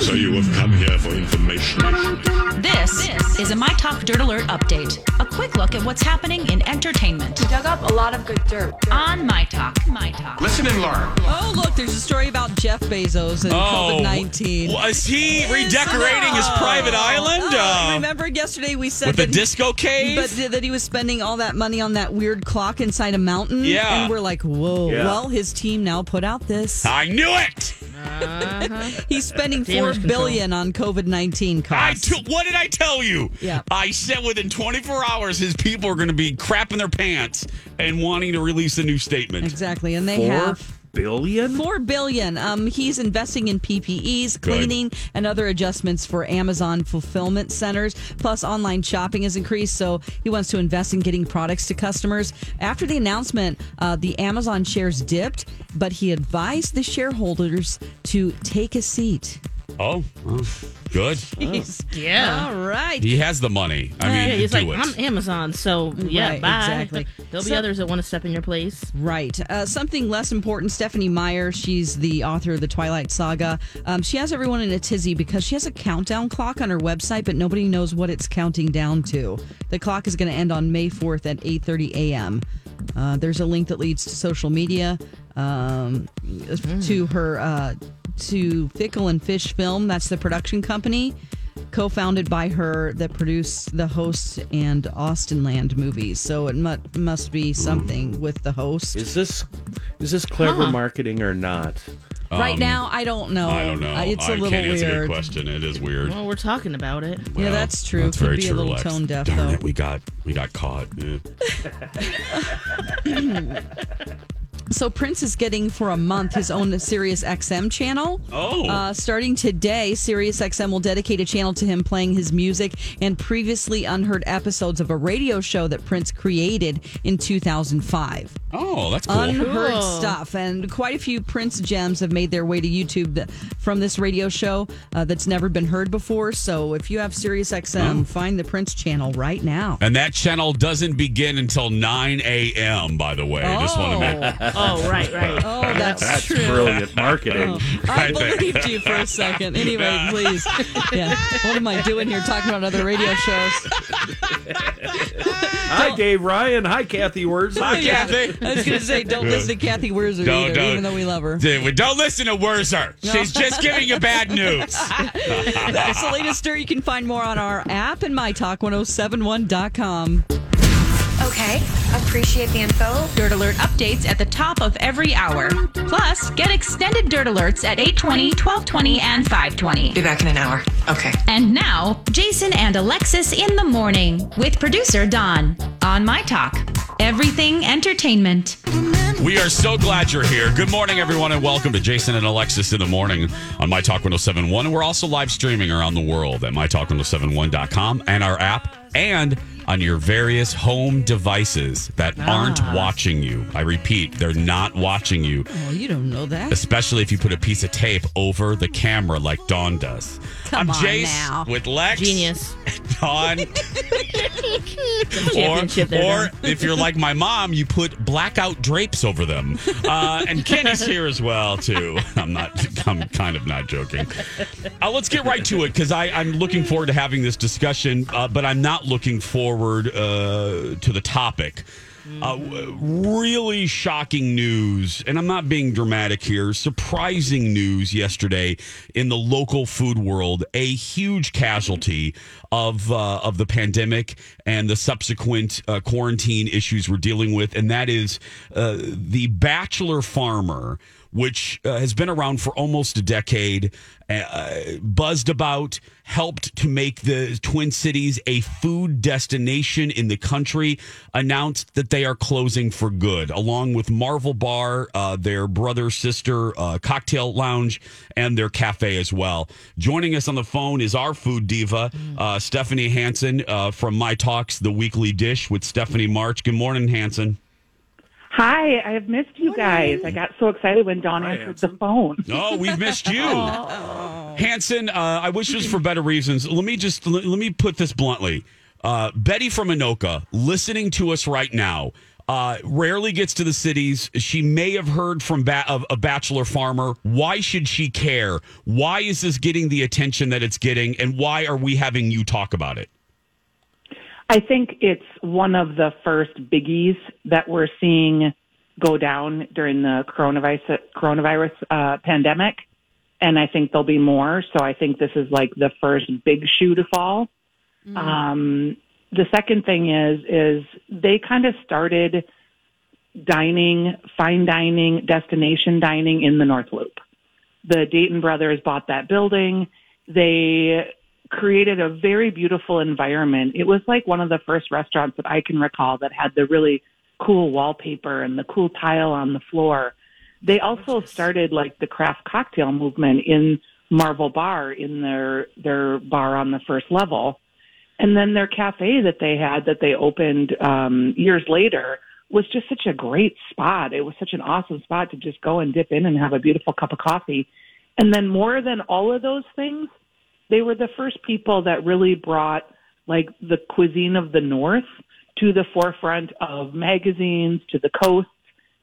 So you have come here for information. This, is a My Talk Dirt Alert update. A quick look at what's happening in entertainment Dug up a lot of good dirt. on My Talk. My Talk. Listen and learn. Oh, look, there's a story about Jeff Bezos and COVID 19. Was he redecorating his private island? Uh, remember yesterday we said with the that he- disco cave? But that he was spending all that money on that weird clock inside a mountain. Yeah. And we're like, whoa. Yeah. Well, his team now put out this. I knew it. Uh-huh. He's spending four billion on COVID nineteen I costs. t- what did I tell you? Yeah. I said within 24 hours, his people are going to be crapping their pants and wanting to release a new statement. exactly, and they Four have billion? Four billion. Um, he's investing in PPEs, cleaning, and other adjustments for Amazon fulfillment centers. Plus, online shopping has increased, so he wants to invest in getting products to customers. After the announcement, uh, the Amazon shares dipped, but he advised the shareholders to take a seat. Oh, well, good. Yeah. All right. He has the money. I mean, yeah, he's do like, it. I'm Amazon, so yeah, Right, bye. exactly. There'll be So- others that want to step in your place. Right. Uh, something less important. Stephenie Meyer, she's the author of the Twilight Saga. Um, she has everyone in a tizzy because she has a countdown clock on her website, but nobody knows what it's counting down to. The clock is going to end on May 4th at 8:30 a.m. Uh, there's a link that leads to social media, um, to her, uh, to Fickle and Fish Film. That's the production company. Co-founded by her that produced the host and Austenland movies, so it mu- must be something with the host. Is this is this clever marketing or not? right now, I don't know. Um, I don't know. It's a I little can't answer your weird. question. It is weird. Well, we're talking about it. Yeah, that's true. That's Could very be a little Lex. tone deaf, Darn though. it, we got we got caught. Yeah. So Prince is getting for a month his own Sirius XM channel. Oh. Uh, starting today, Sirius XM will dedicate a channel to him playing his music and previously unheard episodes of a radio show that Prince created in 2005. Oh, that's cool. Unheard Cool. stuff, and quite a few Prince gems have made their way to YouTube from this radio show uh, that's never been heard before. So if you have Sirius XM, find the Prince channel right now. and that channel doesn't begin until 9 a.m. By the way, just want to make Oh, right, right. Oh, that's, That's true. brilliant marketing. Oh, I Right there. believed you for a second. Anyway, please. Yeah. What am I doing here talking about other radio shows? Hi, Dave Ryan. Hi, Cathy Wurzer. Hi, Kathy. I was going to say, don't listen to Cathy Wurzer Don't- either, don't. even though we love her. Don't listen to Wurzer. She's just giving you bad news. That's the latest story. You can find more on our app and mytalk1071.com. Okay, appreciate the info. Dirt Alert updates at the top of every hour. Plus, get extended Dirt Alerts at 820, 1220, and 520. Be back in an hour. Okay. And now, Jason and Alexis in the morning with producer Dawn on My Talk. Everything entertainment. We are so glad you're here. Good morning, everyone, and welcome to Jason and Alexis in the morning on My Talk 1071. And we're also live streaming around the world at MyTalk1071.com and our app and on your various home devices that aren't watching you. I repeat, they're not watching you, Oh, you don't know that. especially if you put a piece of tape over the camera like Dawn does. Come I'm on Jace now. with Lex. Genius. Dawn. or or if you're like my mom, you put blackout drapes over them. Uh, and Kenny's here as well too. I'm not. I'm kind of not joking. Uh, let's get right to it because I'm looking forward to having this discussion, uh, but I'm not looking forward uh, to the topic. Uh, really shocking news, and I'm not being dramatic here. Surprising news yesterday in the local food world. A huge casualty of uh, of the pandemic and the subsequent uh, quarantine issues we're dealing with, and that is uh, the Bachelor Farmer which uh, has been around for almost a decade, uh, buzzed about, helped to make the Twin Cities a food destination in the country, announced that they are closing for good, along with Marvel Bar, uh, their brother sister uh, cocktail lounge, and their cafe as well. Joining us on the phone is our food diva, uh, Stephanie Hansen uh, from My Talks, the weekly dish with Stephanie March. Good morning, Hansen. Hi, I have missed you guys. I got so excited when Dawn answered the phone. Oh, we've missed you, Hansen. Uh, I wish it was for better reasons. Let me just let, let me put this bluntly. Uh, Betty from Anoka, listening to us right now, uh, rarely gets to the cities. She may have heard from ba- of a bachelor farmer. Why should she care? Why is this getting the attention that it's getting? And why are we having you talk about it? I think it's one of the first biggies that we're seeing go down during the coronavirus coronavirus uh, pandemic, and I think there'll be more. So I think this is like the first big shoe to fall. Um, the second thing is is they kind of started dining, fine dining, destination dining in the North Loop. The Dayton brothers bought that building. They created a very beautiful environment. It was like one of the first restaurants that I can recall that had the really cool wallpaper and the cool tile on the floor. They also started like the craft cocktail movement in Marvel Bar in their their bar on the first level. And then their cafe that they had that they opened um years later was just such a great spot. It was such an awesome spot to just go and dip in and have a beautiful cup of coffee. And then more than all of those things, they were the first people that really brought like the cuisine of the North to the forefront of magazines, to the coast.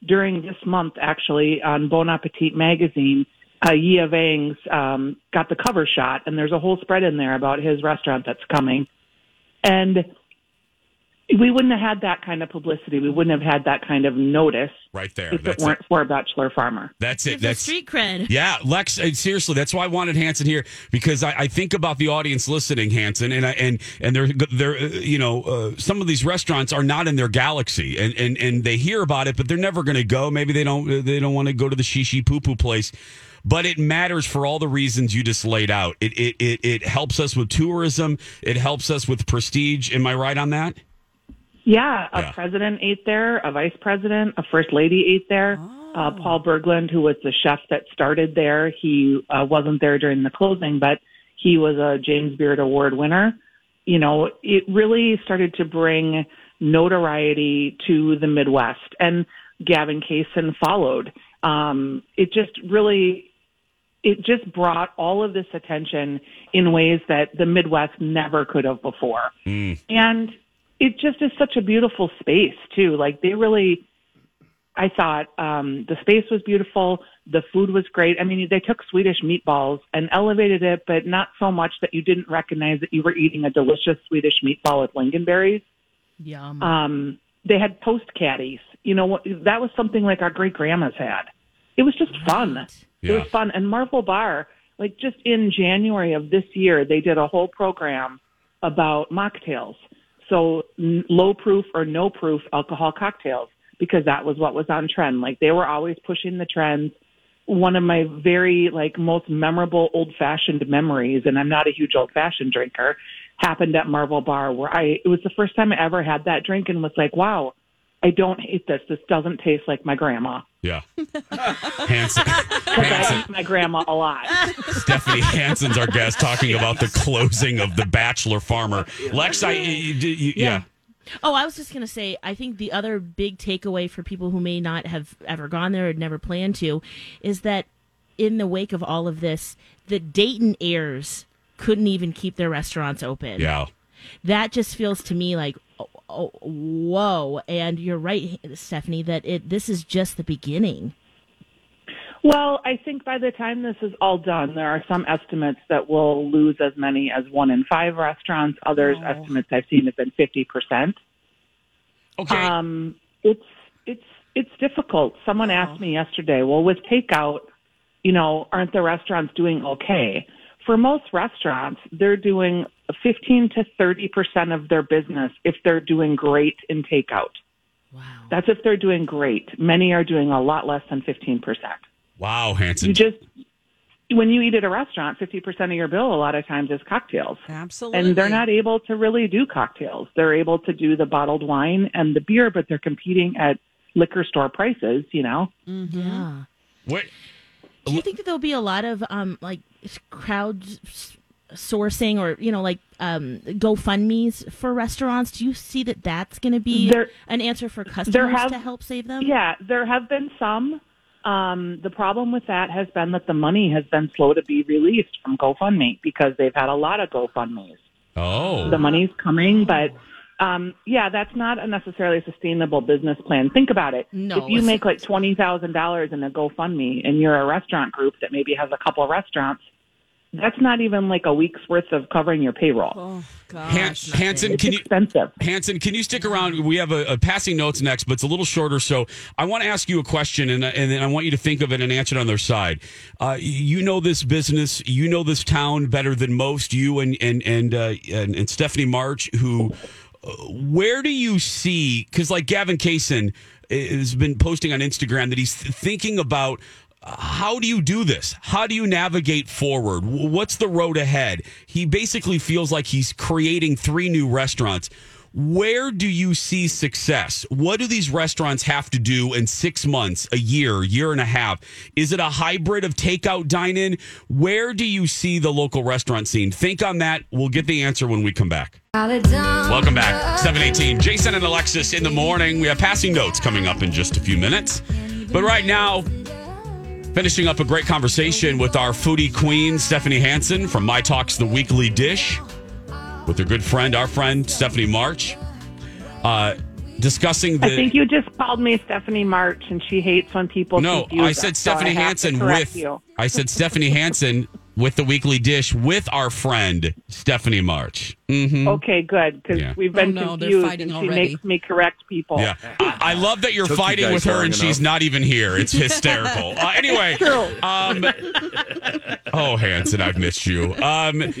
During this month, actually, on Bon Appetit magazine, uh, Yia Vang's um, got the cover shot, and there's a whole spread in there about his restaurant that's coming. And we wouldn't have had that kind of publicity. We wouldn't have had that kind of notice Right there. if it weren't for Bachelor Farmer. That's it. That's street cred. Yeah, Lex. uh, Seriously, that's why I wanted Hansen here because I, I think about the audience listening, Hansen, and I, and and they're they're uh, you know uh, some of these restaurants are not in their galaxy, and and and they hear about it, but they're never going to go. Maybe they don't uh, they don't want to go to the shishi poo poo place. But it matters for all the reasons you just laid out. It, it it it helps us with tourism. It helps us with prestige. Am I right on that? Yeah, a Yeah. president ate there, a vice president, a first lady ate there. Uh, Paul Berglund, who was the chef that started there, he uh, wasn't there during the closing, but he was a James Beard Award winner. You know, it really started to bring notoriety to the Midwest, and Gavin Kaysen followed. Um, it just really it just brought all of this attention in ways that the Midwest never could have before. And it just is such a beautiful space too. Like they really I thought um the space was beautiful, the food was great. I mean, they took Swedish meatballs and elevated it, but not so much that you didn't recognize that you were eating a delicious Swedish meatball with lingonberries. Yum. Um they had toast caddies. You know, what that was something like our great grandmas had. It was just fun. It was fun. And Marvel Bar, like just in January of this year, they did a whole program about mocktails. So n- low proof or no proof alcohol cocktails because that was what was on trend. Like they were always pushing the trends. One of my very like most memorable old fashioned memories, and I'm not a huge old fashioned drinker, happened at Marvel Bar where I it was the first time I ever had that drink and was like, wow, I don't hate this. This doesn't taste like my grandma. Yeah. Hansen. Because I eat my grandma a lot. Stephanie Hansen's our guest talking about the closing of the Bachelor Farmer. Lex, I, you, you, yeah. Oh, I was just gonna say. I think the other big takeaway for people who may not have ever gone there or never planned to, is that in the wake of all of this, the Dayton heirs couldn't even keep their restaurants open. Yeah. that just feels to me like oh, oh, whoa and you're right stephanie that it this is just the beginning Well, I think by the time this is all done, there are some estimates that will lose as many as one in five restaurants. Others estimates I've seen have been fifty percent. Okay. Um, it's it's it's difficult. Someone asked me yesterday, well, with takeout, you know, aren't the restaurants doing okay? For most restaurants, they're doing 15 to 30 percent of their business if they're doing great in takeout. Wow. That's if they're doing great. Many are doing a lot less than 15 percent. Wow, Hansen. You just when you eat at a restaurant, 50% of your bill a lot of times is cocktails. Absolutely. And they're not able to really do cocktails. They're able to do the bottled wine and the beer, but they're competing at liquor store prices, you know? Yeah. What? Do you think that there'll be a lot of um like crowd sourcing or you know like um GoFundmes for restaurants? Do you see that that's going to be There- an answer for customers have- to help save them? Yeah, there have been some. Um, the problem with that has been that the money has been slow to be released from GoFundMe because they've had a lot of GoFundMes. Oh. The money's coming, but um, yeah, that's not a necessarily sustainable business plan. Think about it. No, if you it's- make like twenty thousand dollars in a GoFundMe and you're a restaurant group that maybe has a couple of restaurants, that's not even like a week's worth of covering your payroll. Oh Han- Hansen, It's can you expensive. Hansen, can you stick around? We have a, a passing notes next, but it's a little shorter. So I want to ask you a question, and and then I want you to think of it and answer it on their side. Uh, you know this business, you know this town better than most. You and and and uh, and, and Stephanie March, who, where do you see? Because like Gavin Kaysen eh, has been posting on Instagram that he's thinking about uh, how do you do this? How do you navigate forward? What's the road ahead? He basically feels like he's creating three new restaurants. Where do you see success? What do these restaurants have to do in six months, a year, year and a half? Is it a hybrid of takeout dine in? Where do you see the local restaurant scene? Think on that. We'll get the answer when we come back. Welcome back. 718. Jason and Alexis in the morning. We have passing notes coming up in just a few minutes. But right now, finishing up a great conversation with our foodie queen, Stephanie Hansen from My Talks The Weekly Dish, with her good friend, our friend, Stephanie March, uh, discussing the. I think you just called me Stephanie March, and she hates when people. no, I said so Stephanie Hansen correct with. You. I said Stephanie Hansen with the Weekly Dish with our friend, Stephanie March. Hmm Okay, good because Yeah. we've been Oh, no, confused, and she already. makes me correct people. Yeah, I, I love that you're Took fighting guys with her long and she's not even here. It's hysterical. Uh, anyway, um, oh Hansen, I've missed you. Um,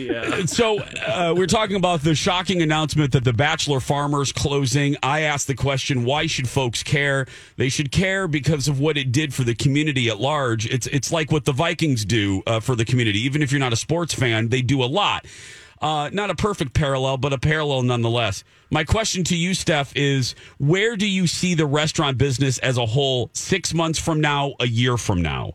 So uh, we're talking about the shocking announcement that the Bachelor Farmers closing. I asked the question: Why should folks care? They should care because of what it did for the community at large. It's it's like what the Vikings do uh, for the community. Even if you're not a sports fan, they do a lot. Uh, not a perfect parallel, but a parallel nonetheless. My question to you, Steph, is where do you see the restaurant business as a whole six months from now, a year from now?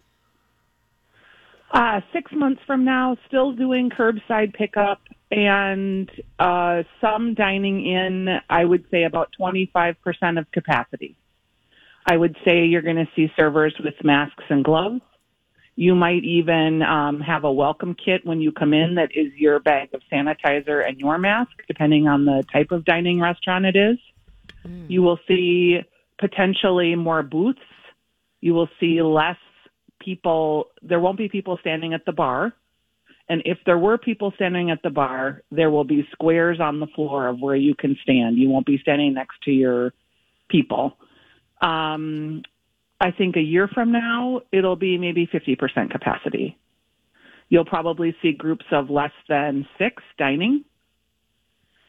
Uh, six months from now, still doing curbside pickup and uh, some dining in. I would say about twenty five percent of capacity. I would say you're going to see servers with masks and gloves. You might even um, have a welcome kit when you come in that is your bag of sanitizer and your mask, depending on the type of dining restaurant it is. You will see potentially more booths. You will see less people. There won't be people standing at the bar. And if there were people standing at the bar, there will be squares on the floor of where you can stand. You won't be standing next to your people. Um, I think a year from now, it'll be maybe 50% capacity. You'll probably see groups of less than six dining.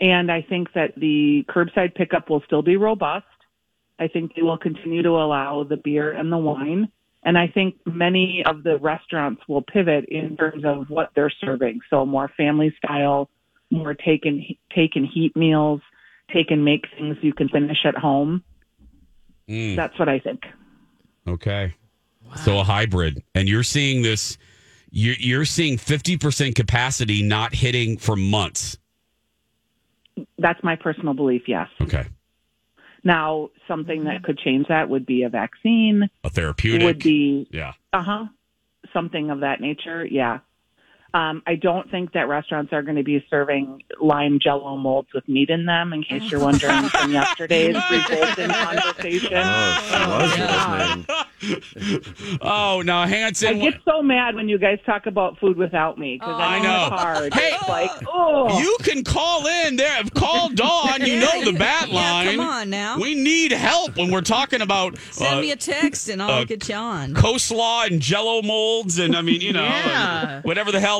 And I think that the curbside pickup will still be robust. I think they will continue to allow the beer and the wine. And I think many of the restaurants will pivot in terms of what they're serving. So more family style, more take and, take and heat meals, take and make things you can finish at home. Mm, That's what I think. Okay. So a hybrid. And you're seeing this, you're, you're seeing 50% capacity not hitting for months. That's my personal belief, yes. Okay. Now, something that could change that would be a vaccine, A therapeutic. would be, yeah. uh huh, something of that nature, yeah. Um, I don't think that restaurants are going to be serving lime jello molds with meat in them, in case you're wondering from yesterday's revolting conversation. Oh, she was listening. Oh, no, I get so mad when you guys talk about food without me because I I'm know. in the Hey. it's like, oh, You can call in there. Call Dawn. You know the bat Yeah, line. come on now. We need help when we're talking about Send uh, me a text and I'll uh, get you on. coleslaw and jello molds and I mean, you know, Yeah. whatever the hell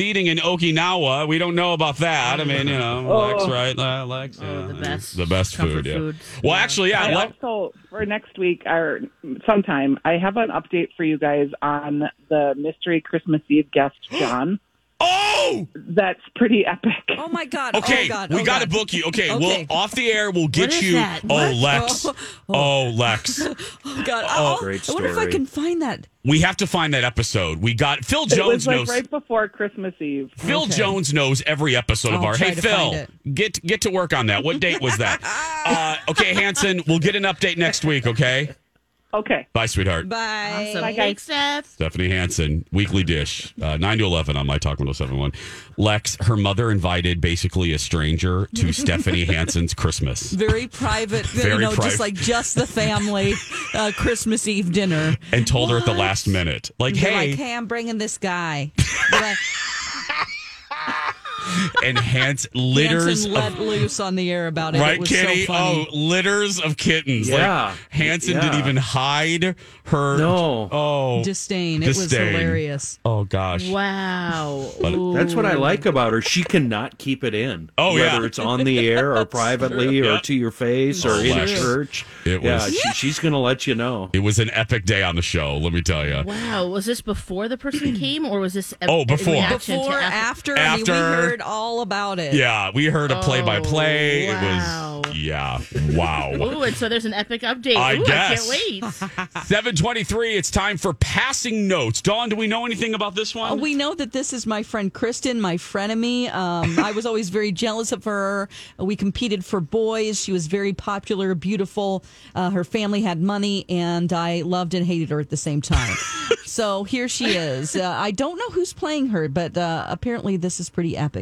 Eating in Okinawa. We don't know about that. I mean, you know, Lex, right? Uh, Lex, Oh, yeah. the best the best food. Yeah. foods. Well, Yeah. actually, yeah. I Lex, also for next week or sometime I have an update for you guys on the mystery Christmas Eve guest John. Oh, That's pretty epic. Oh my God. okay. Oh God. we oh got to book you. Okay, Okay. well, off the air, we'll get you. that? Oh, What? Lex. Oh, Oh, Lex. Oh God. Oh, Oh, great I wonder if I can find that. We have to find that episode. We got Phil It Jones was like knows. right before Christmas Eve. Phil Okay. Jones knows every episode of I'll our. Hey, Phil, get get to work on that. What date was that? uh, okay, Hansen, we'll get an update next week. Okay, Okay. bye, sweetheart. Bye. Awesome. Bye, guys. Thanks, Steph. Stephanie Hansen, Weekly Dish, uh, 9 to 11 on My Talk 1071. Lex, her mother invited basically a stranger to Stephanie Hansen's Christmas Very private, Very you know, private. just like just the family uh, Christmas Eve dinner. and told her at the last minute, like, They're hey, like, hey, I'm bringing this guy. They're like, and Hans litters Hansen of let loose on the air about it. Right, it was Kenny? So funny. oh, litters of kittens. Yeah. Like, Hansen Yeah. didn't even hide her. No. Oh. disdain. It was hilarious. Oh, gosh. Wow. But- That's what I like about her. She cannot keep it in. Oh, yeah. Whether it's on the air or privately true. or Yeah. to your face or Oh, in Lex. church. It yeah, was- she, she's going to let you know. It was an epic day on the show, let me tell you. Wow. Was this before the person came, or was this? A, Oh, before. in reaction to Before, after? after, I mean, we After. Heard all about it. Yeah, we heard a play by play. It wow. was, yeah, wow. Ooh, and so there's an epic update. I Ooh, guess. I can't wait. 723, it's time for passing notes. Dawn, do we know anything about this one? Uh, we know that this is my friend Kristen, my frenemy. Um, I was always very jealous of her. We competed for boys. She was very popular, beautiful. Uh, her family had money, and I loved and hated her at the same time. so here she is. Uh, I don't know who's playing her, but uh, apparently this is pretty epic.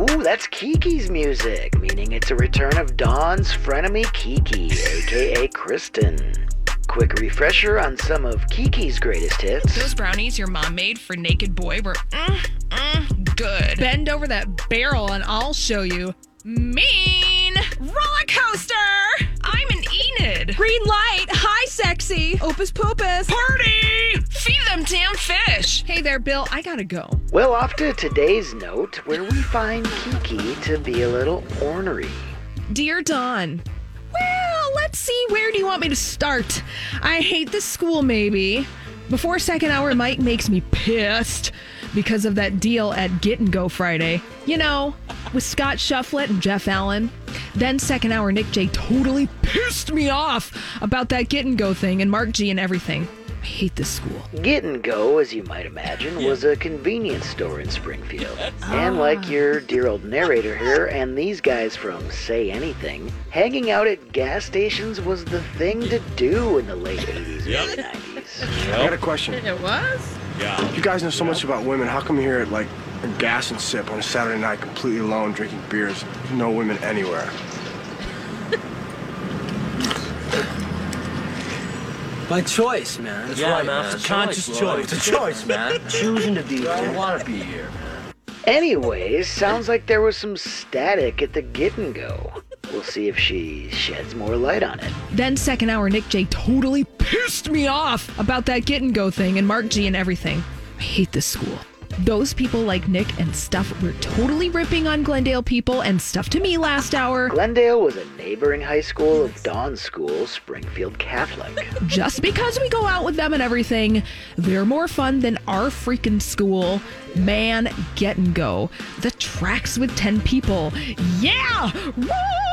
Ooh, that's Kiki's music, meaning it's a return of Dawn's frenemy Kiki, aka Kristen. Quick refresher on some of Kiki's greatest hits. Those brownies your mom made for Naked Boy were mm, mm, good. Bend over that barrel and I'll show you. Mean roller coaster. I'm an Enid. Green light. Hi, sexy. Opus Popus. Party. Feed them damn fish. Hey there, Bill. I gotta go. Well, off to today's note, where we find Kiki to be a little ornery. Dear Don. Well, let's see. Where do you want me to start? I hate this school, maybe. Before second hour, Mike makes me pissed because of that deal at Get and Go Friday. You know, with Scott Shufflett and Jeff Allen. Then second hour, Nick J totally pissed me off about that Get and Go thing and Mark G and everything. I hate this school. Get and Go, as you might imagine, was a convenience store in Springfield. And like your dear old narrator here and these guys from Say Anything, hanging out at gas stations was the thing to do in the late 80s, early 90s. I got a question. It was. Yeah. You guys know so much about women. How come you're here at like a gas and sip on a Saturday night, completely alone, drinking beers? No women anywhere. By choice, man. That's yeah, right, man. man. It's a conscious Choice, choice. It's a choice, man. Choosing to be here. I want to be here. man. Anyways, sounds like there was some static at the Get and Go. We'll see if she sheds more light on it. Then second hour, Nick J totally pissed me off about that get and go thing and Mark G and everything. I hate this school. Those people like Nick and stuff were totally ripping on Glendale people and stuff to me last hour. Glendale was a neighboring high school of Dawn's school, Springfield Catholic. Just because we go out with them and everything, they're more fun than our freaking school. Man, get and go. The tracks with 10 people. Yeah! Woo!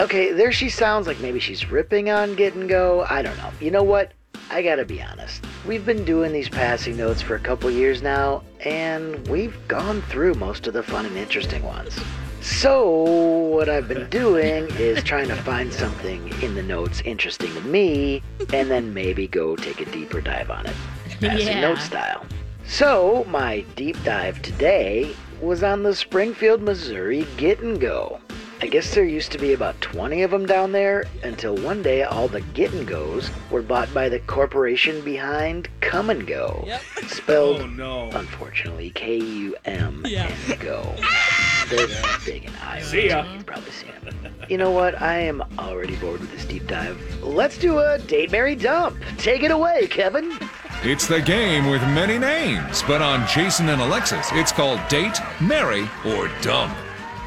Okay, there she sounds like maybe she's ripping on Get and Go. I don't know. You know what? I gotta be honest. We've been doing these passing notes for a couple years now, and we've gone through most of the fun and interesting ones. So, what I've been doing is trying to find something in the notes interesting to me, and then maybe go take a deeper dive on it. Passing Yeah. note style. So, my deep dive today was on the Springfield, Missouri Get and Go. I guess there used to be about 20 of them down there until one day all the Get and Go's were bought by the corporation behind Come and Go. Spelled, oh, unfortunately, K U M and Go. They're big in Iowa. See ya. You've probably seen them. You know what? I am already bored with this deep dive. Let's do a date, Mary dump. Take it away, Kevin. It's the game with many names, but on Jason and Alexis, it's called Date, Marry, or Dump.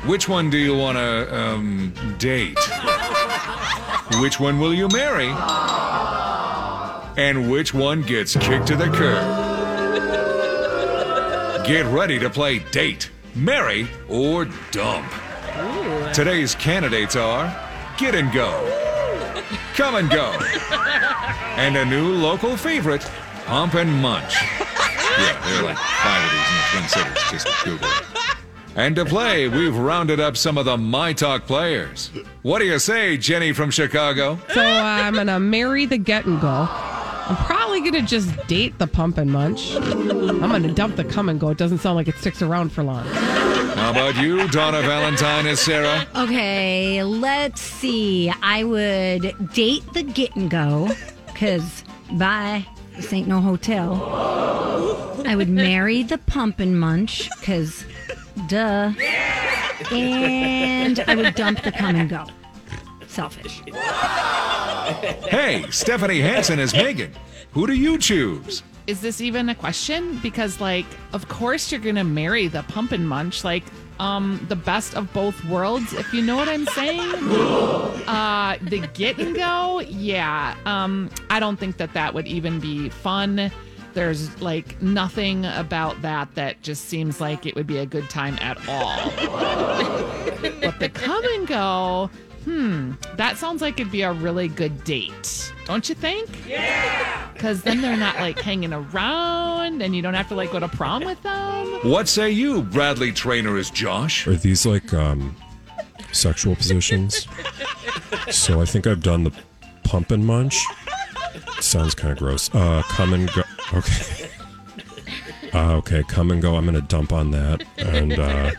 Which one do you want to, um, date? Which one will you marry? And which one gets kicked to the curb? Get ready to play Date, Marry, or Dump. Today's candidates are Get and Go, Come and Go, and a new local favorite, Pump and Munch. Yeah, there are like five of these in the Twin Cities. Just Google it. And to play, we've rounded up some of the My Talk players. What do you say, Jenny from Chicago? So uh, I'm gonna marry the get and go. I'm probably gonna just date the pump and munch. I'm gonna dump the come and go. It doesn't sound like it sticks around for long. How about you, Donna Valentine and Sarah? Okay, let's see. I would date the get and go because bye. This ain't no hotel. I would marry the pump and munch because duh. And I would dump the come and go. Selfish. Hey, Stephanie Hansen is Megan. Who do you choose? Is this even a question? Because like, of course you're gonna marry the pump and munch, like um the best of both worlds, if you know what I'm saying. uh the get and go, yeah. Um, I don't think that that would even be fun. There's like nothing about that that just seems like it would be a good time at all. but the come and go, hmm, that sounds like it'd be a really good date, don't you think? Yeah. Because then they're not like hanging around, and you don't have to like go to prom with them. What say you, Bradley Trainer is Josh? Are these like um, sexual positions? So I think I've done the pump and munch. Sounds kind of gross. Uh, come and go. Okay. Uh, okay, come and go. I'm gonna dump on that, and uh,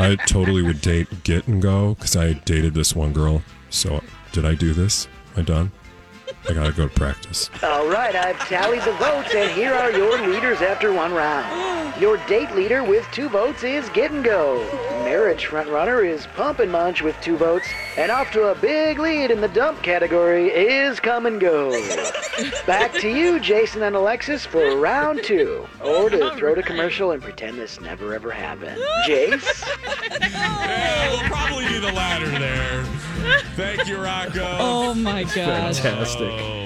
I totally would date get and go because I dated this one girl. So did I do this? Am I done? I gotta go to practice. All right, I've tallied the votes, and here are your leaders after one round. Your date leader with two votes is Get and Go. Marriage frontrunner is Pump and Munch with two votes, and off to a big lead in the dump category is Come and Go. Back to you, Jason and Alexis, for round two. Or to throw to commercial and pretend this never ever happened. Jace? Yeah, we'll probably do the latter there. Thank you, Rocco. Oh my god. Fantastic.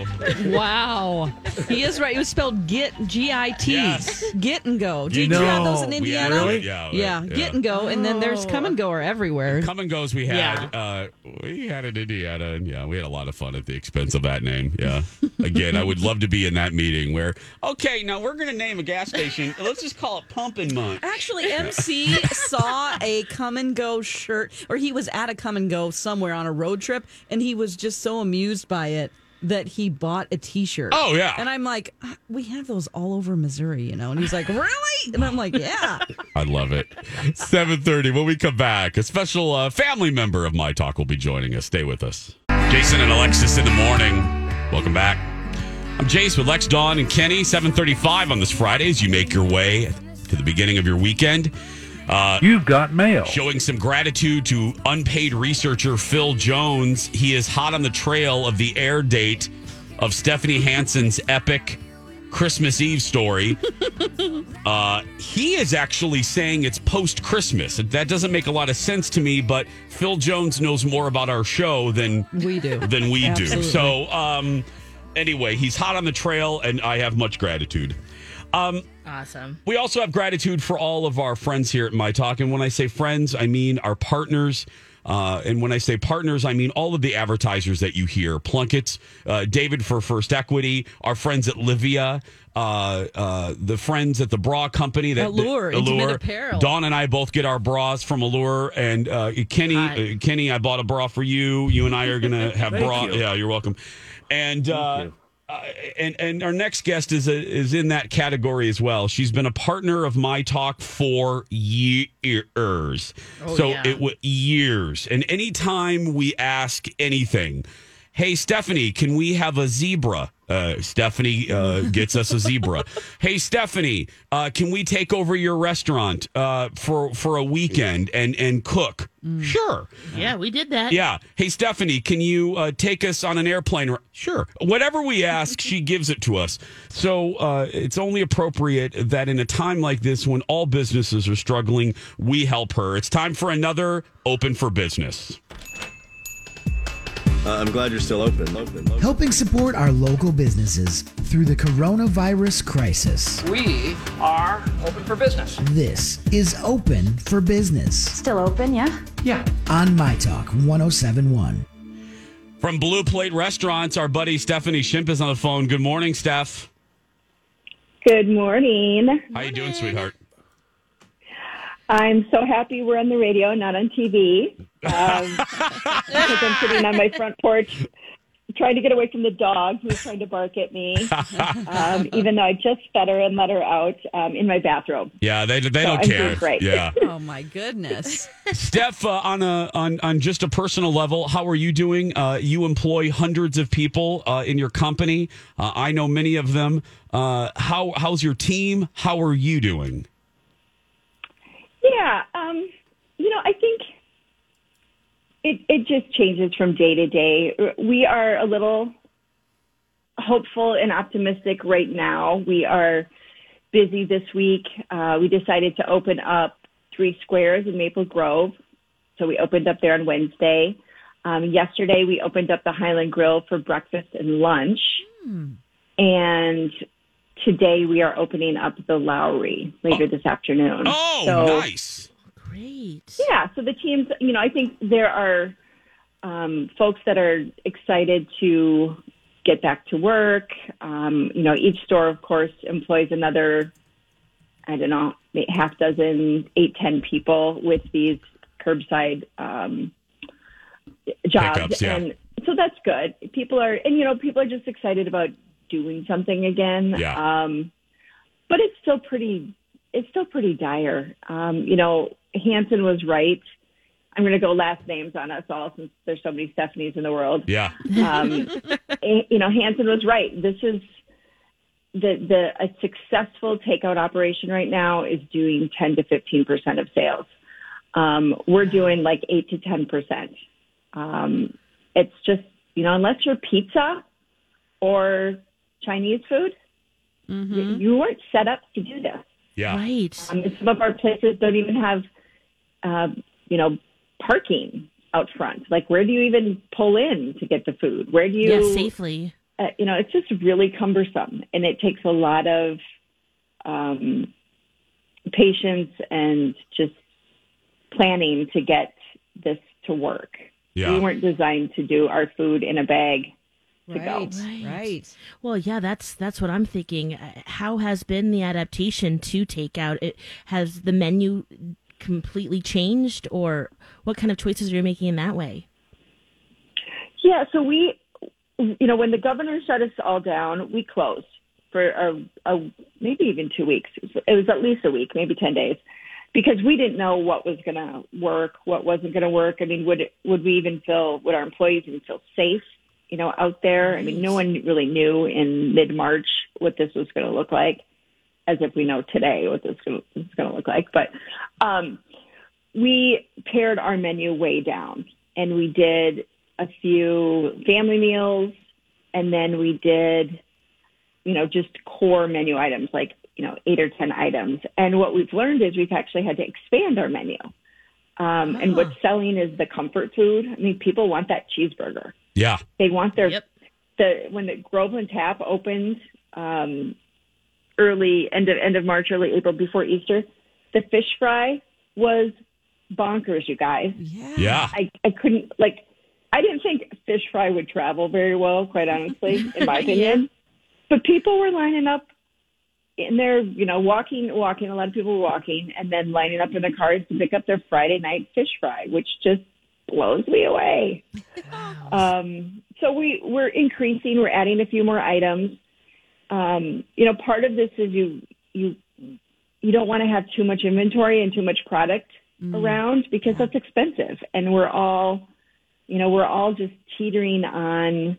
Wow. He is right. It was spelled get G I T. Yes. Get and go. You Did you have those in Indiana? had- Really? yeah, Yeah. yeah. Get and go. And then there's come and go are everywhere. Come and goes we had. Uh, we had it in Indiana, and yeah, we had a lot of fun at the expense of that name. Yeah. Again, I would love to be in that meeting where, okay, now we're going to name a gas station. Let's just call it Pump and Munch. Actually, MC saw a come and go shirt, or he was at a come and go somewhere on a road trip, and he was just so amused by it that he bought a T-shirt. Oh, yeah. and I'm like, "Ah, we have those all over Missouri, you know. And he's like, really? And I'm like, yeah. I love it. 7:30 when we come back, a special uh, family member of My Talk will be joining us. Stay with us. Jason and Alexis in the morning. Welcome back. I'm Jace with Lex, Dawn, and Kenny. 7:35 on this Friday as you make your way to the beginning of your weekend. Uh, You've got mail. Showing some gratitude to unpaid researcher Phil Jones. He is hot on the trail of the air date of Stephanie Hansen's epic Christmas Eve story. uh, he is actually saying it's post Christmas. That doesn't make a lot of sense to me, but Phil Jones knows more about our show than we do. Than we do. So, um, anyway, he's hot on the trail, and I have much gratitude. Um, Awesome. we also have gratitude for all of our friends here at My Talk. And when I say friends, I mean our partners. Uh, and when I say partners, I mean all of the advertisers that you hear Plunkett's, uh, David for First Equity, our friends at Livia, uh, uh, the friends at the bra company that Allure, that- Intimate Apparel. Dawn and I both get our bras from Allure, and uh, Kenny, uh, Kenny, I bought a bra for you. You and I are gonna have bra. you. Yeah, you're welcome. And uh, and and our next guest is a, is in that category as well. She's been a partner of my talk for years. Oh, so yeah. it was years. And anytime we ask anything, hey Stephanie, can we have a zebra? Uh, Stephanie uh, gets us a zebra. hey Stephanie, uh, can we take over your restaurant uh, for for a weekend and and cook? Sure. Yeah, we did that. Yeah. Hey, Stephanie, can you uh, take us on an airplane? Sure. Whatever we ask, she gives it to us. So uh, it's only appropriate that in a time like this, when all businesses are struggling, we help her. It's time for another Open for Business. Uh, I'm glad you're still open. open, open. helping support our local businesses through the coronavirus crisis. We are open for business. This is Open for Business Still open, yeah? Yeah. on My Talk 1071. From Blue Plate Restaurants, our buddy Stephanie Shimp is on the phone. Good morning, Steph. Good morning. How you doing, sweetheart? I'm so happy we're on the radio, not on TV. Um, because I'm sitting on my front porch trying to get away from the dog who's trying to bark at me. Um, even though I just fed her and let her out um, in my bathrobe. Yeah, they, they So don't I'm care. doing great. Yeah. Oh my goodness. Steph, uh, on a on on just a personal level, how are you doing? Uh, you employ hundreds of people uh, in your company. Uh, I know many of them. Uh, how how's your team? How are you doing? Yeah, um, you know, I think it it just changes from day to day. We are a little hopeful and optimistic right now. We are busy this week. Uh, we decided to open up three squares in Maple Grove, so we opened up there on Wednesday. Um, yesterday, we opened up the Highland Grill for breakfast and lunch, and today we are opening up the Lowry later this afternoon. Oh, So- nice. Great. yeah, so the teams, you know, I think there are um, folks that are excited to get back to work. Um, you know, each store, of course, employs another, I don't know, half dozen, eight, ten people with these curbside um, jobs, Pickups, yeah. and so that's good. People are, and you know, people are just excited about doing something again. Yeah. Um, but it's still pretty it's still pretty dire. Um, you know, Hansen was right. I'm going to go last names on us all since there's so many Stephanies in the world. Yeah. Um, eh, you know, Hansen was right. This is the the a successful takeout operation right now is doing 10 to 15 percent of sales. Um, we're doing like eight to 10 percent. Um, it's just you know, unless you're pizza or Chinese food, you, you weren't set up to do this. Yeah. Right. Um, and some of our places don't even have, uh, you know, parking out front. Like, where do you even pull in to get the food? Where do you Yeah, safely. Uh, you know, it's just really cumbersome, and it takes a lot of um, patience and just planning to get this to work. Yeah. We weren't designed to do our food in a bag to go. Right. Well, yeah, that's that's what I'm thinking. Uh, How has been the adaptation to takeout? It has the menu completely changed, or what kind of choices are you making in that way? Yeah, so we, you know, when the governor shut us all down, we closed for a, a maybe even two weeks. It was, it was at least a week, maybe ten days, because we didn't know what was going to work, what wasn't going to work. I mean, would would we even feel would our employees even feel safe, you know, out there? I mean, no one really knew in mid March what this was going to look like. as if we know today what this is going to look like. But um, we pared our menu way down, and we did a few family meals, and then we did, you know, just core menu items like you know eight or ten items. And what we've learned is we've actually had to expand our menu. Um, And what's selling is the comfort food. I mean, people want that cheeseburger. Yeah. They want their the when the Groveland Tap opened um, early end of end of March, early April before Easter. The fish fry was bonkers, you guys. Yeah. Yeah. I, I couldn't like I didn't think fish fry would travel very well, quite honestly, in my opinion. But people were lining up in there, you know, walking walking, a lot of people were walking and then lining up in the cars to pick up their Friday night fish fry, which just blows me away. Um, so we we're increasing. We're adding a few more items. Um, you know, part of this is you you you don't want to have too much inventory and too much product around because that's expensive, and we're all, you know, we're all just teetering on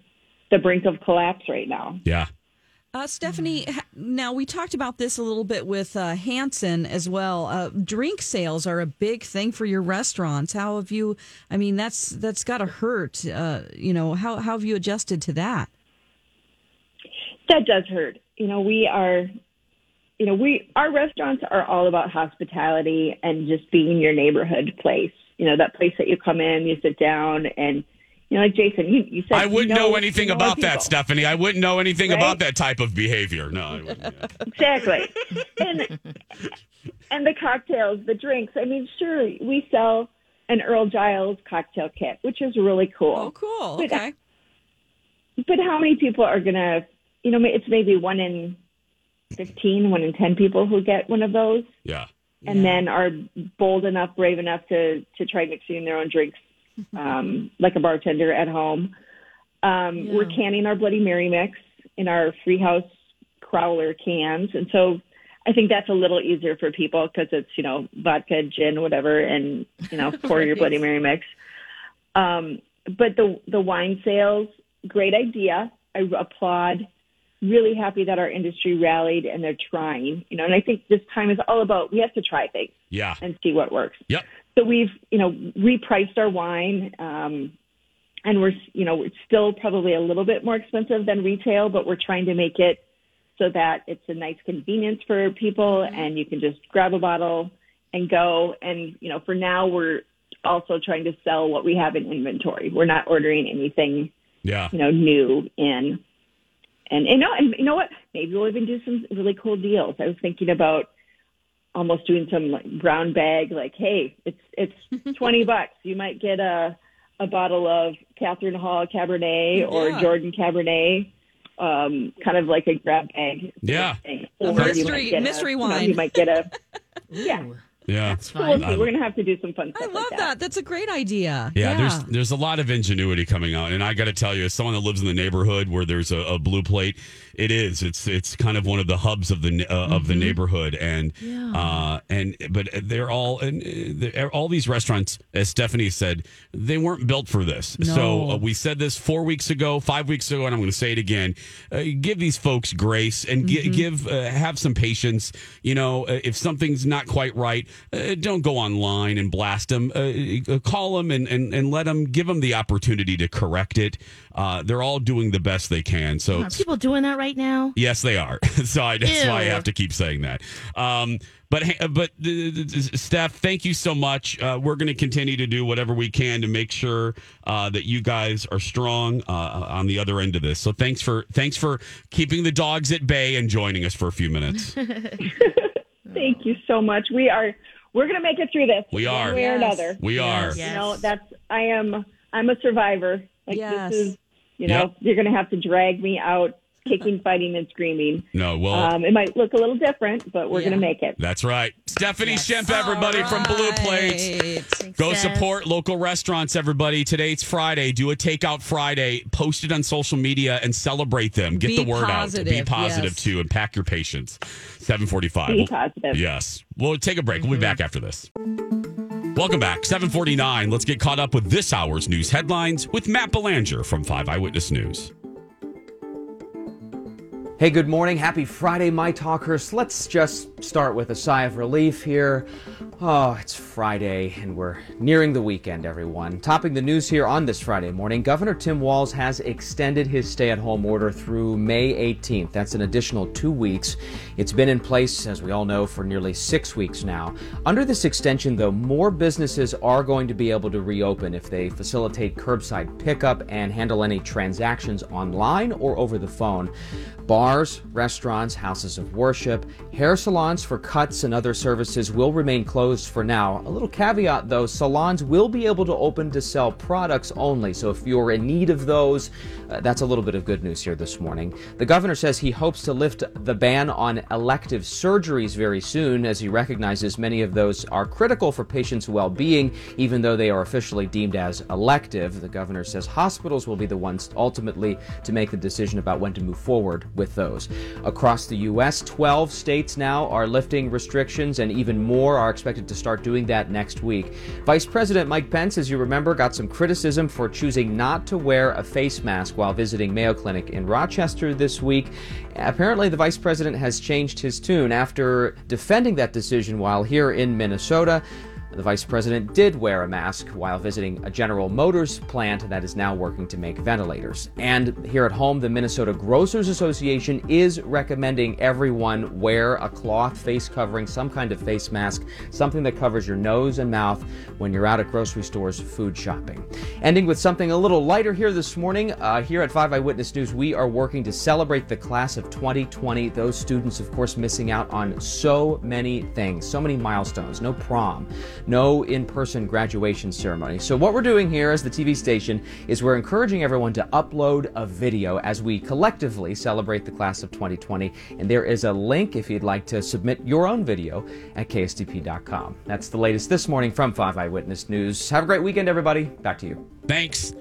the brink of collapse right now. Yeah. Uh, Stephanie, ha- now we talked about this a little bit with uh, Hansen as well. Uh, drink sales are a big thing for your restaurants. How have you? I mean, that's that's got to hurt. Uh, you know, how how have you adjusted to that? That does hurt. You know, we are, you know, we our restaurants are all about hospitality and just being your neighborhood place. You know, that place that you come in, you sit down, and you know, like Jason, you, you said I wouldn't you know, anything you know about that. Stephanie. I wouldn't know anything Right? about that type of behavior. No, I wouldn't. Exactly. and and the cocktails, the drinks. I mean, sure, we sell an Earl Giles cocktail kit, which is really cool. Oh, cool. But- uh, Okay. But how many people are gonna? You know, it's maybe one in fifteen, one in ten people who get one of those, Yeah. and then are bold enough, brave enough to to try mixing their own drinks, um, like a bartender at home. Um, We're canning our Bloody Mary mix in our Freehouse Crowler cans, and so I think that's a little easier for people because it's you know vodka, gin, whatever, and you know pour your Bloody Mary mix. Um, but the the wine sales, great idea. I applaud. Really happy that our industry rallied and they're trying. You know, and I think this time is all about we have to try things Yeah. and see what works. Yep. So we've, you know, repriced our wine, um, and we're, you know, it's still probably a little bit more expensive than retail, but we're trying to make it so that it's a nice convenience for people, and you can just grab a bottle and go. And you know, for now, we're also trying to sell what we have in inventory. We're not ordering anything, Yeah. you know, new in. And you know, and you know what? Maybe we'll even do some really cool deals. I was thinking about almost doing some like brown bag, like, hey, it's it's twenty bucks. You might get a a bottle of Catherine Hall Cabernet or Jordan Cabernet, um, kind of like a grab bag. Yeah. thing. Or you mystery- get a- mystery you know, wine. you might get a yeah. Yeah. So We'll We're gonna have to do some fun stuff. I stuff love like that. That's a great idea. Yeah, there's there's a lot of ingenuity coming out, and I got to tell you, as someone that lives in the neighborhood where there's a, a blue plate, it is. It's it's kind of one of the hubs of the uh, of the neighborhood, and uh, and but they're all and uh, they're- all these restaurants, as Stephanie said, they weren't built for this. So uh, we said this four weeks ago, five weeks ago, and I'm going to say it again. Uh, give these folks grace and gi- give uh, have some patience. You know, if something's not quite right, uh, don't go online and blast them. Call them and, and, and let them give them the opportunity to correct it. Uh, they're all doing the best they can. So Are people doing that right now? Yes, they are. so I, that's why I have to keep saying that. Um, but but uh, Steph, thank you so much. Uh, we're going to continue to do whatever we can to make sure uh, that you guys are strong uh, on the other end of this. So thanks for thanks for keeping the dogs at bay and joining us for a few minutes. Thank you so much. We are we're gonna make it through this. We are. one way or another. We are. You know, that's I am I'm a survivor. Like Yes. this is you know, Yep. you're gonna have to drag me out kicking, fighting and screaming. No, well, Um, it might look a little different, but we're Yeah. gonna make it. That's right. Stephanie Shimp, everybody from Blue Plates. Go Steph. support local restaurants, everybody. Today it's Friday. Do a takeout Friday. Post it on social media and celebrate them. Get Be the word out. Be positive, positive yes. too and pack your patience. 745. Be We'll- positive. Yes. We'll take a break. We'll be back after this. Welcome back. 749. Let's get caught up with this hour's news headlines with Matt Belanger from 5 Eyewitness News. Hey, good morning. Happy Friday, my talkers. Let's just start with a sigh of relief here. Oh, it's Friday and we're nearing the weekend, everyone. Topping the news here on this Friday morning, Governor Tim Walz has extended his stay at home order through May 18th. That's an additional two weeks. It's been in place, as we all know, for nearly six weeks now. Under this extension, though, more businesses are going to be able to reopen if they facilitate curbside pickup and handle any transactions online or over the phone. Bars, restaurants, houses of worship, hair salons for cuts and other services will remain closed for now. A little caveat though salons will be able to open to sell products only, so if you're in need of those, uh, that's a little bit of good news here this morning. The governor says he hopes to lift the ban on elective surgeries very soon, as he recognizes many of those are critical for patients' well being, even though they are officially deemed as elective. The governor says hospitals will be the ones ultimately to make the decision about when to move forward with those. Across the U.S., 12 states now are lifting restrictions, and even more are expected to start doing that next week. Vice President Mike Pence, as you remember, got some criticism for choosing not to wear a face mask while visiting Mayo Clinic in Rochester this week. Apparently, the vice president has changed his tune after defending that decision while here in Minnesota. The vice president did wear a mask while visiting a General Motors plant that is now working to make ventilators. And here at home, the Minnesota Grocers Association is recommending everyone wear a cloth face covering, some kind of face mask, something that covers your nose and mouth when you're out at grocery stores food shopping. Ending with something a little lighter here this morning. Uh, here at 5 Eyewitness News, we are working to celebrate the class of 2020. Those students, of course, missing out on so many things, so many milestones. No prom no in person graduation ceremony. So, what we're doing here as the TV station is we're encouraging everyone to upload a video as we collectively celebrate the class of 2020. And there is a link if you'd like to submit your own video at KSTP.com. That's the latest this morning from 5 Eyewitness News. Have a great weekend, everybody. Back to you. Thanks.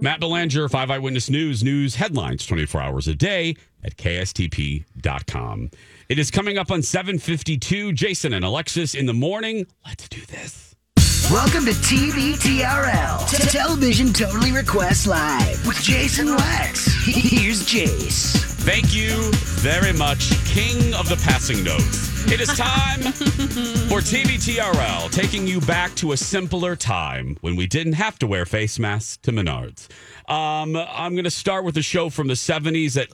Matt Belanger, 5 Eyewitness News, news headlines 24 hours a day at KSTP.com. It is coming up on 752. Jason and Alexis in the morning. Let's do this. Welcome to TVTRL, T- Television Totally Request Live with Jason Lex. Here's Jace. Thank you very much, King of the Passing Notes. It is time for TVTRL, taking you back to a simpler time when we didn't have to wear face masks to Menards. Um, I'm going to start with a show from the 70s that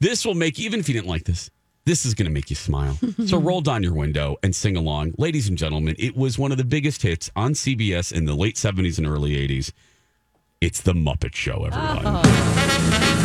this will make, even if you didn't like this, this is going to make you smile. so roll down your window and sing along. Ladies and gentlemen, it was one of the biggest hits on CBS in the late 70s and early 80s. It's The Muppet Show, everyone. It's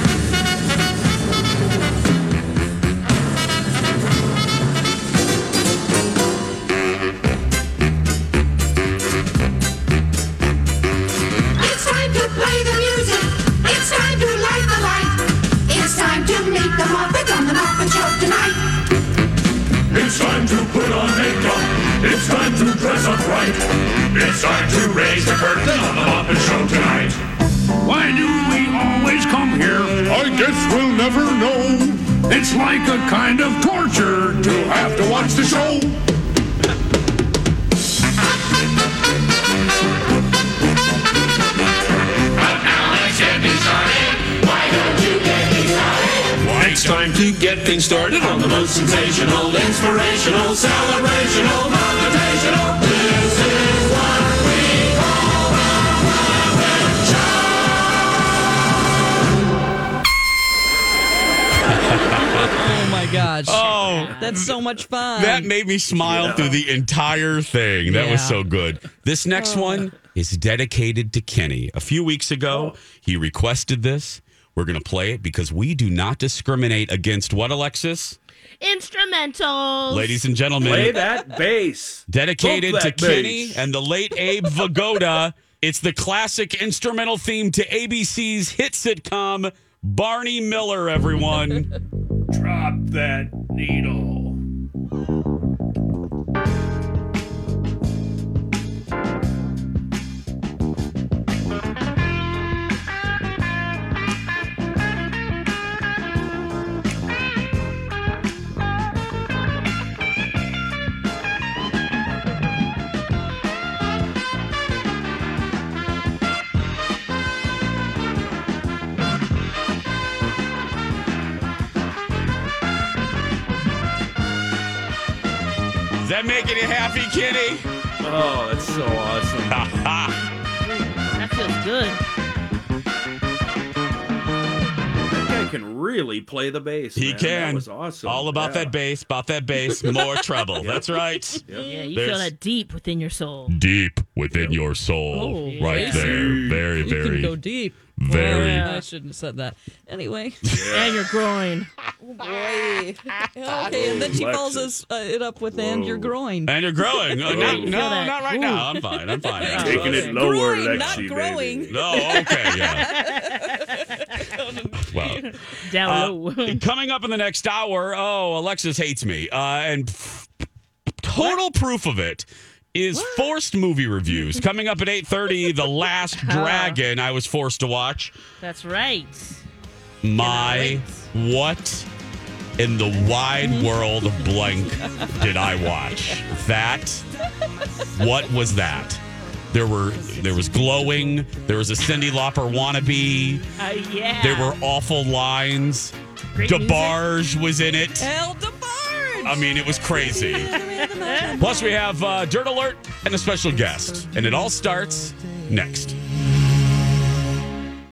time to put on makeup. It's time to dress up right. It's time to raise the curtain on the Muppet Show tonight. Why do we always come here? I guess we'll never know. It's like a kind of torture to have to watch the show. It's time to get things started on the most sensational, inspirational, celebrational, motivational. This is what we call Muppet Oh my gosh. Oh, that's so much fun. That made me smile Yeah. through the entire thing. That was so good. This next oh. one is dedicated to Kenny. A few weeks ago, he requested this. We're going to play it because we do not discriminate against what, Alexis? Instrumentals. Ladies and gentlemen, Play that bass. dedicated Bump to that Kenny and the late Abe Vigoda. It's the classic instrumental theme to ABC's hit sitcom Barney Miller, everyone. Drop that needle. That making you happy, Kitty? Oh, that's so awesome. That feels good. That guy can really play the bass. He man. can. That was awesome. All about Yeah. that bass, about that bass, more trouble. That's right. Yeah, you There's- feel that deep within your soul. Deep within your soul. Oh, right yeah. there. Very, You can very. go deep. Very. Yeah. I shouldn't have said that. Anyway. And your groin. Oh boy. Okay, and then she follows us uh, it up with and your groin. And you're growing. Uh, not, no, feel that? not right Ooh. now. I'm fine. I'm fine. Yeah. Taking it lower, growing, Lexi, not baby. growing. No, okay, yeah. Well, Down uh, low. coming up in the next hour, oh, Alexis hates me. Uh, and total proof of it is forced movie reviews. Coming up at 8.30, The Last Dragon I was forced to watch. That's right. My, what in the wide world of blank did I watch? That, what was that? There were there was glowing. There was a Cyndi Lauper wannabe. Uh, yeah. There were awful lines. Great DeBarge was in it. El DeBarge. I mean, it was crazy. Plus, we have uh, Dirt Alert and a special guest, and it all starts next.